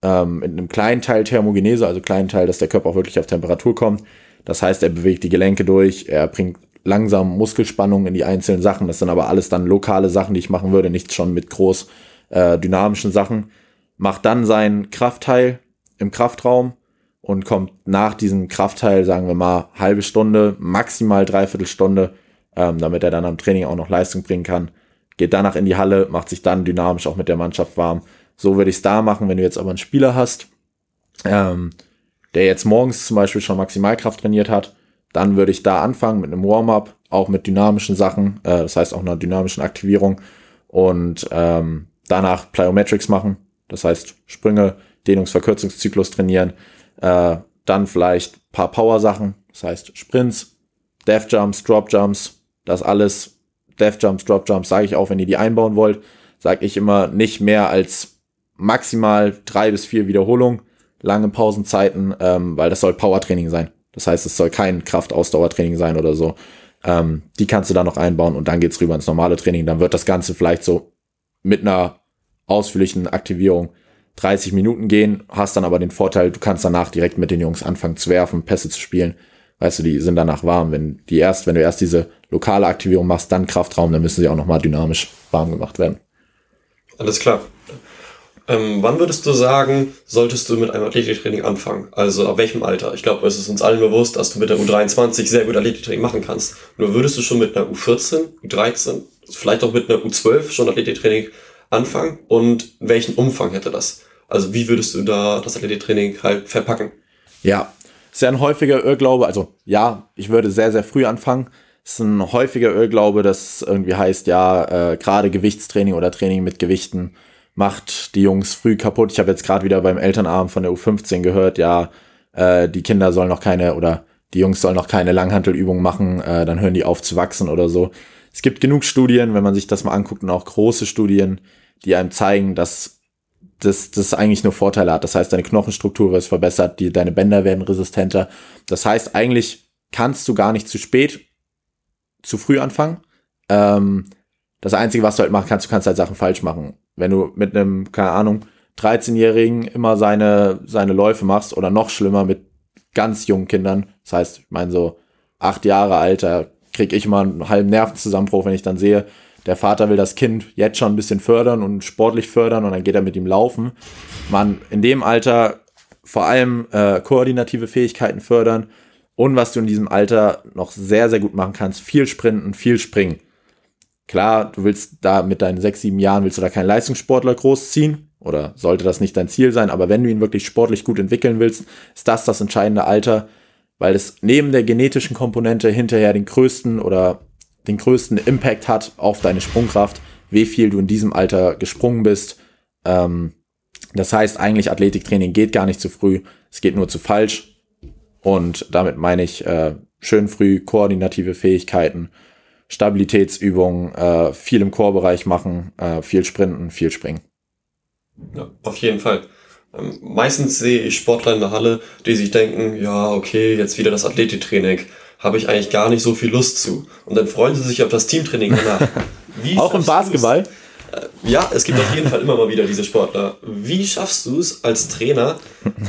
ähm, mit einem kleinen Teil Thermogenese, also kleinen Teil, dass der Körper auch wirklich auf Temperatur kommt. Das heißt, er bewegt die Gelenke durch, er bringt langsam Muskelspannung in die einzelnen Sachen. Das sind aber alles dann lokale Sachen, die ich machen würde, nichts schon mit groß äh, dynamischen Sachen. Macht dann seinen Kraftteil im Kraftraum und kommt nach diesem Kraftteil, sagen wir mal, halbe Stunde, maximal dreiviertel Stunde, ähm, damit er dann am Training auch noch Leistung bringen kann. Geht danach in die Halle, macht sich dann dynamisch auch mit der Mannschaft warm. So würde ich es da machen, wenn du jetzt aber einen Spieler hast, ähm, der jetzt morgens zum Beispiel schon Maximalkraft trainiert hat, dann würde ich da anfangen mit einem Warm-up, auch mit dynamischen Sachen, äh, das heißt auch einer dynamischen Aktivierung und ähm, danach Plyometrics machen, das heißt Sprünge, Dehnungsverkürzungszyklus trainieren, äh, dann vielleicht paar Power-Sachen, das heißt Sprints, Death Jumps, Drop Jumps, das alles, Death Jumps, Drop Jumps sage ich auch, wenn ihr die einbauen wollt, sage ich immer nicht mehr als maximal drei bis vier Wiederholungen, lange Pausenzeiten, ähm, weil das soll Power-Training sein. Das heißt, es soll kein Kraftausdauertraining sein oder so. Ähm, die kannst du da noch einbauen und dann geht's rüber ins normale Training. Dann wird das Ganze vielleicht so mit einer ausführlichen Aktivierung 30 Minuten gehen, hast dann aber den Vorteil, du kannst danach direkt mit den Jungs anfangen zu werfen, Pässe zu spielen. Weißt du, die sind danach warm. Wenn die erst, wenn du erst diese lokale Aktivierung machst, dann Kraftraum, dann müssen sie auch nochmal dynamisch warm gemacht werden. Alles klar. Ähm, wann würdest du sagen, solltest du mit einem Athletiktraining anfangen? Also ab welchem Alter? Ich glaube, es ist uns allen bewusst, dass du mit der U23 sehr gut Athletiktraining machen kannst. Nur würdest du schon mit einer U14, U13, vielleicht auch mit einer U12 schon Athletiktraining anfangen? Und welchen Umfang hätte das? Also wie würdest du da das Athletiktraining halt verpacken? Ja, ist ja ein häufiger Irrglaube. Also ja, ich würde sehr, sehr früh anfangen. Es ist ein häufiger Irrglaube, dass irgendwie heißt, ja, äh, gerade Gewichtstraining oder Training mit Gewichten macht die Jungs früh kaputt. Ich habe jetzt gerade wieder beim Elternabend von der U15 gehört, ja, äh, die Kinder sollen noch keine oder die Jungs sollen noch keine Langhantelübungen machen, äh, dann hören die auf zu wachsen oder so. Es gibt genug Studien, wenn man sich das mal anguckt und auch große Studien, die einem zeigen, dass das, das eigentlich nur Vorteile hat. Das heißt, deine Knochenstruktur ist verbessert, die, deine Bänder werden resistenter. Das heißt, eigentlich kannst du gar nicht zu spät, zu früh anfangen. Ähm, das Einzige, was du halt machen kannst, du kannst halt Sachen falsch machen. Wenn du mit einem, keine Ahnung, 13-Jährigen immer seine, seine Läufe machst oder noch schlimmer mit ganz jungen Kindern, das heißt, ich meine so acht Jahre alter, krieg ich immer einen halben Nervenzusammenbruch, wenn ich dann sehe, der Vater will das Kind jetzt schon ein bisschen fördern und sportlich fördern und dann geht er mit ihm laufen. Man, in dem Alter vor allem äh, koordinative Fähigkeiten fördern und was du in diesem Alter noch sehr, sehr gut machen kannst, viel sprinten, viel springen. Klar, du willst da mit deinen sechs, sieben Jahren, willst du da keinen Leistungssportler großziehen oder sollte das nicht dein Ziel sein, aber wenn du ihn wirklich sportlich gut entwickeln willst, ist das das entscheidende Alter, weil es neben der genetischen Komponente hinterher den größten oder den größten Impact hat auf deine Sprungkraft, wie viel du in diesem Alter gesprungen bist. Ähm, das heißt, eigentlich Athletiktraining geht gar nicht zu früh, es geht nur zu falsch. Und damit meine ich äh, schön früh koordinative Fähigkeiten, Stabilitätsübungen, äh, viel im Chorbereich machen, äh, viel sprinten, viel springen. Ja, auf jeden Fall. Ähm, meistens sehe ich Sportler in der Halle, die sich denken, ja, okay, jetzt wieder das Athletiktraining, habe ich eigentlich gar nicht so viel Lust zu. Und dann freuen sie sich auf das Teamtraining danach. Auch im schaffst du's? Ja, es gibt auf jeden Fall immer mal wieder diese Sportler. Wie schaffst du es als Trainer,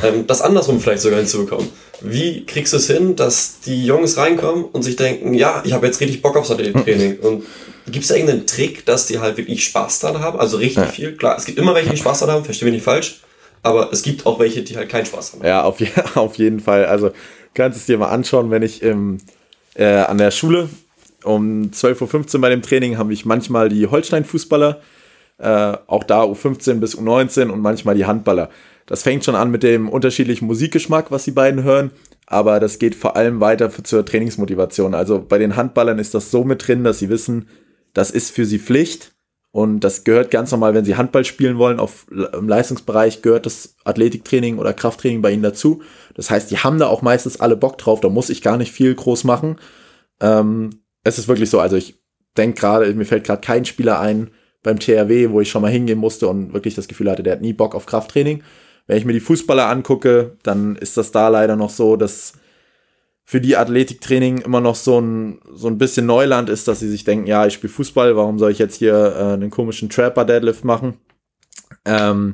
ähm, das andersrum vielleicht sogar hinzubekommen? Wie kriegst du es hin, dass die Jungs reinkommen und sich denken, ja, ich habe jetzt richtig Bock aufs Athletiktraining? Und gibt es da irgendeinen Trick, dass die halt wirklich Spaß daran haben? Also richtig Ja. viel? Klar, es gibt immer welche, die Spaß daran haben, verstehe mich nicht falsch. Aber es gibt auch welche, die halt keinen Spaß haben. Ja, auf, je auf jeden Fall. Also kannst es dir mal anschauen, wenn ich im, äh, an der Schule um 12.15 Uhr bei dem Training habe ich manchmal die Holstein-Fußballer, äh, auch da U15 bis U19 und manchmal die Handballer. Das fängt schon an mit dem unterschiedlichen Musikgeschmack, was die beiden hören, aber das geht vor allem weiter für, zur Trainingsmotivation. Also bei den Handballern ist das so mit drin, dass sie wissen, das ist für sie Pflicht Und das gehört ganz normal, wenn sie Handball spielen wollen, auf, im Leistungsbereich gehört das Athletiktraining oder Krafttraining bei ihnen dazu. Das heißt, die haben da auch meistens alle Bock drauf, da muss ich gar nicht viel groß machen. Ähm, es ist wirklich so, also ich denke gerade, mir fällt gerade kein Spieler ein beim TRW, wo ich schon mal hingehen musste und wirklich das Gefühl hatte, der hat nie Bock auf Krafttraining. Wenn ich mir die Fußballer angucke, dann ist das da leider noch so, dass für die Athletiktraining immer noch so ein, so ein bisschen Neuland ist, dass sie sich denken, ja, ich spiele Fußball, warum soll ich jetzt hier äh, einen komischen Trapper-Deadlift machen? Ähm,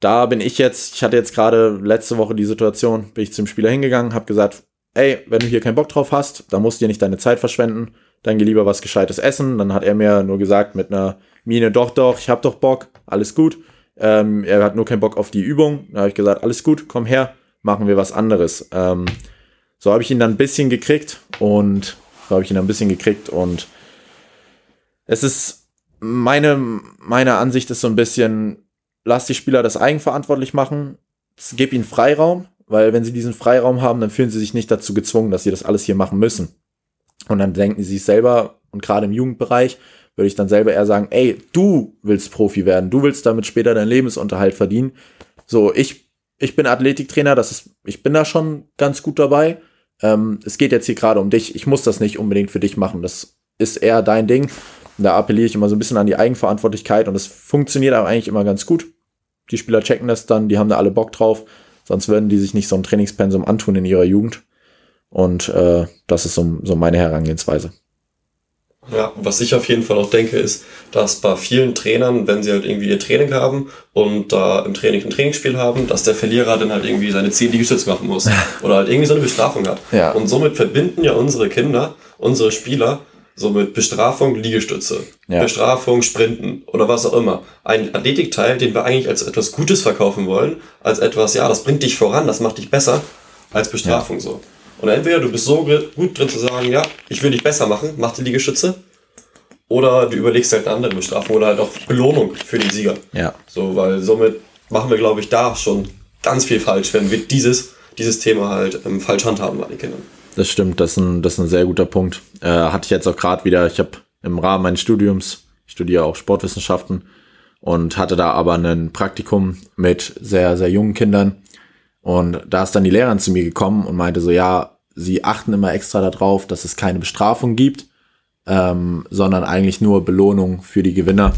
da bin ich jetzt, ich hatte jetzt gerade letzte Woche die Situation, bin ich zum Spieler hingegangen, habe gesagt, ey, wenn du hier keinen Bock drauf hast, dann musst du dir nicht deine Zeit verschwenden, dann geh lieber was Gescheites essen. Dann hat er mir nur gesagt mit einer Miene, doch, doch, ich hab doch Bock, alles gut. Ähm, er hat nur keinen Bock auf die Übung. Da habe ich gesagt, alles gut, komm her, machen wir was anderes. Ähm, so habe ich ihn dann ein bisschen gekriegt und so habe ich ihn dann ein bisschen gekriegt und es ist meine, meine Ansicht ist so ein bisschen, lass die Spieler das eigenverantwortlich machen, gib ihnen Freiraum, weil wenn sie diesen Freiraum haben, dann fühlen sie sich nicht dazu gezwungen, dass sie das alles hier machen müssen. Und dann denken sie sich selber, und gerade im Jugendbereich, würde ich dann selber eher sagen, ey, du willst Profi werden, du willst damit später deinen Lebensunterhalt verdienen. So, ich, ich bin Athletiktrainer, das ist, ich bin da schon ganz gut dabei ähm, es geht jetzt hier gerade um dich, ich muss das nicht unbedingt für dich machen, das ist eher dein Ding. Da appelliere ich immer so ein bisschen an die Eigenverantwortlichkeit und es funktioniert aber eigentlich immer ganz gut. Die Spieler checken das dann, die haben da alle Bock drauf, sonst würden die sich nicht so ein Trainingspensum antun in ihrer Jugend. Und äh, das ist so, so meine Herangehensweise. Ja, was ich auf jeden Fall auch denke, ist, dass bei vielen Trainern, wenn sie halt irgendwie ihr Training haben und da im Training ein Trainingsspiel haben, dass der Verlierer dann halt irgendwie seine 10 Liegestütze machen muss. Oder halt irgendwie so eine Bestrafung hat. Ja. Und somit verbinden ja unsere Kinder, unsere Spieler, so mit Bestrafung Liegestütze, Ja. Bestrafung Sprinten oder was auch immer. Ein Athletikteil, den wir eigentlich als etwas Gutes verkaufen wollen, als etwas, ja, das bringt dich voran, das macht dich besser, als Bestrafung so. Und entweder du bist so gut drin zu sagen, ja, ich will dich besser machen, mach die Liegestütze. Oder du überlegst halt eine andere Bestrafung oder halt auch Belohnung für den Sieger. Ja. So, weil somit machen wir, glaube ich, da schon ganz viel falsch, wenn wir dieses, dieses Thema halt ähm, falsch handhaben bei den Kindern. Das stimmt, das ist ein, das ist ein sehr guter Punkt. Äh, hatte ich jetzt auch gerade wieder, ich habe im Rahmen meines Studiums, ich studiere auch Sportwissenschaften und hatte da aber ein Praktikum mit sehr, sehr jungen Kindern. Und da ist dann die Lehrerin zu mir gekommen und meinte so, ja, sie achten immer extra darauf, dass es keine Bestrafung gibt, ähm, sondern eigentlich nur Belohnung für die Gewinner.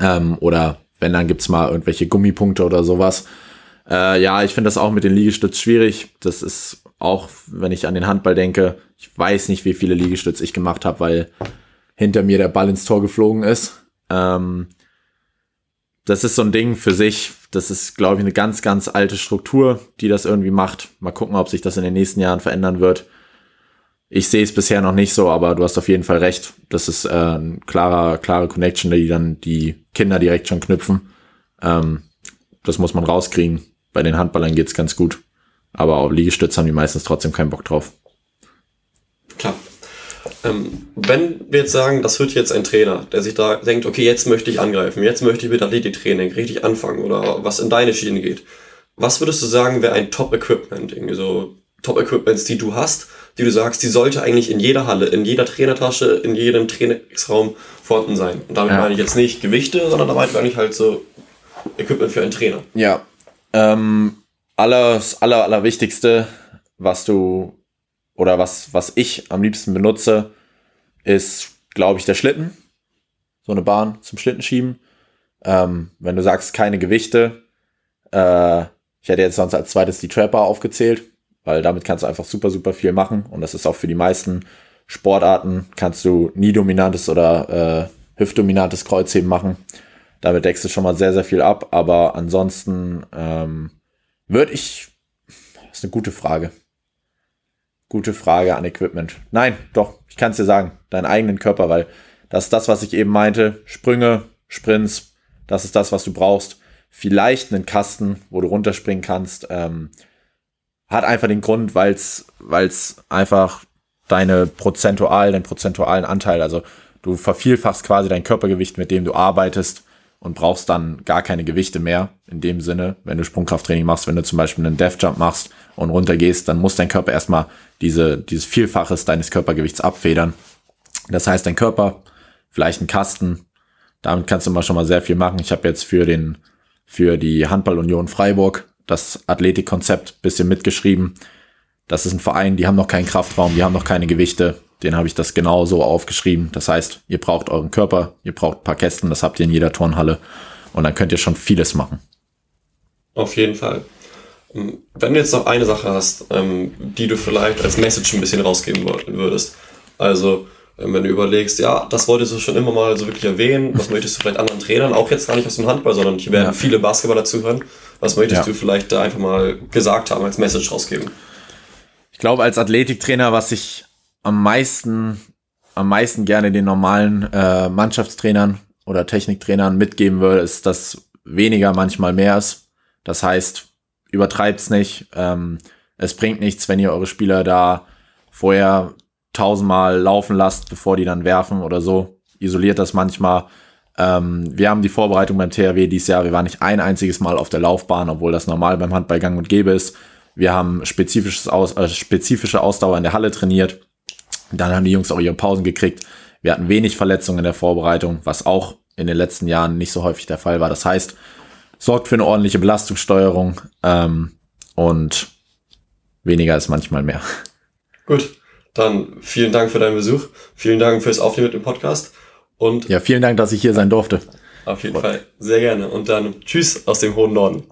Ähm, oder wenn, dann gibt's mal irgendwelche Gummipunkte oder sowas. Äh, ja, ich finde das auch mit den Liegestütz schwierig. Das ist auch, wenn ich an den Handball denke, ich weiß nicht, wie viele Liegestütz ich gemacht habe, weil hinter mir der Ball ins Tor geflogen ist. Ähm, das ist so ein Ding für sich. Das ist, glaube ich, eine ganz, ganz alte Struktur, die das irgendwie macht. Mal gucken, ob sich das in den nächsten Jahren verändern wird. Ich sehe es bisher noch nicht so, aber du hast auf jeden Fall recht. Das ist äh, ein klarer, klare Connection, die dann die Kinder direkt schon knüpfen. Ähm, das muss man rauskriegen. Bei den Handballern geht's ganz gut. Aber auf Liegestütz haben die meistens trotzdem keinen Bock drauf. Klar. Ähm, wenn wir jetzt sagen, das wird jetzt ein Trainer, der sich da denkt, okay, jetzt möchte ich angreifen, jetzt möchte ich mit Athletiktraining richtig anfangen oder was in deine Schiene geht. Was würdest du sagen, wäre ein Top-Equipment? Irgendwie so Top-Equipments, die du hast, die du sagst, die sollte eigentlich in jeder Halle, in jeder Trainertasche, in jedem Trainingsraum vorhanden sein. Und damit Ja. meine ich jetzt nicht Gewichte, sondern da meine ich halt so Equipment für einen Trainer. Ja. Ähm, alles, aller, allerwichtigste, was du oder was, was ich am liebsten benutze, ist, glaube ich, der Schlitten. So eine Bahn zum Schlitten schieben. Ähm, wenn du sagst, keine Gewichte, äh, ich hätte jetzt sonst als zweites die Trapper aufgezählt, weil damit kannst du einfach super, super viel machen. Und das ist auch für die meisten Sportarten, kannst du nie dominantes oder äh, hüftdominantes Kreuzheben machen. Damit deckst du schon mal sehr, sehr viel ab. Aber ansonsten ähm, würde ich. Das ist eine gute Frage. Gute Frage an Equipment. Nein, doch, ich kann es dir sagen. Deinen eigenen Körper, weil das ist das, was ich eben meinte. Sprünge, Sprints, das ist das, was du brauchst. Vielleicht einen Kasten, wo du runterspringen kannst. Ähm, hat einfach den Grund, weil es einfach deine prozentual, den prozentualen Anteil, also du vervielfachst quasi dein Körpergewicht, mit dem du arbeitest und brauchst dann gar keine Gewichte mehr in dem Sinne, wenn du Sprungkrafttraining machst, wenn du zum Beispiel einen Death Jump machst und runtergehst, dann muss dein Körper erstmal diese, dieses Vielfaches deines Körpergewichts abfedern. Das heißt, dein Körper, vielleicht ein Kasten, Damit kannst du mal schon mal sehr viel machen. Ich habe jetzt für den für die Handballunion Freiburg das Athletikkonzept bisschen mitgeschrieben. Das ist ein Verein, die haben noch keinen Kraftraum, die haben noch keine Gewichte. Den habe ich das genauso aufgeschrieben. Das heißt, ihr braucht euren Körper, ihr braucht ein paar Kästen, das habt ihr in jeder Turnhalle und dann könnt ihr schon vieles machen. Auf jeden Fall. Ähm, wenn du jetzt noch eine Sache hast, ähm, die du vielleicht als Message ein bisschen rausgeben würdest, also ähm, wenn du überlegst, ja, das wolltest du schon immer mal so wirklich erwähnen, was möchtest du vielleicht anderen Trainern, auch jetzt gar nicht aus dem Handball, sondern hier werden ja. viele Basketballer zuhören, was möchtest ja. du vielleicht da einfach mal gesagt haben, als Message rausgeben? Ich glaube, als Athletiktrainer, was ich am meisten, am meisten gerne den normalen äh, Mannschaftstrainern oder Techniktrainern mitgeben würde, ist, dass weniger manchmal mehr ist. Das heißt, übertreibt's nicht. Ähm, es bringt nichts, wenn ihr eure Spieler da vorher tausendmal laufen lasst, bevor die dann werfen oder so. Isoliert das manchmal. Ähm, wir haben die Vorbereitung beim THW dieses Jahr, wir waren nicht ein einziges Mal auf der Laufbahn, obwohl das normal beim Handball gang und gäbe ist. Wir haben spezifisches Aus, äh, spezifische Ausdauer in der Halle trainiert. Dann haben die Jungs auch ihre Pausen gekriegt. Wir hatten wenig Verletzungen in der Vorbereitung, was auch in den letzten Jahren nicht so häufig der Fall war. Das heißt, sorgt für eine ordentliche Belastungssteuerung ähm, und weniger ist manchmal mehr. Gut, dann vielen Dank für deinen Besuch. Vielen Dank fürs Aufnehmen mit dem Podcast. Und ja, vielen Dank, dass ich hier sein durfte. Auf jeden Fall. Sehr gerne. Und dann tschüss aus dem hohen Norden.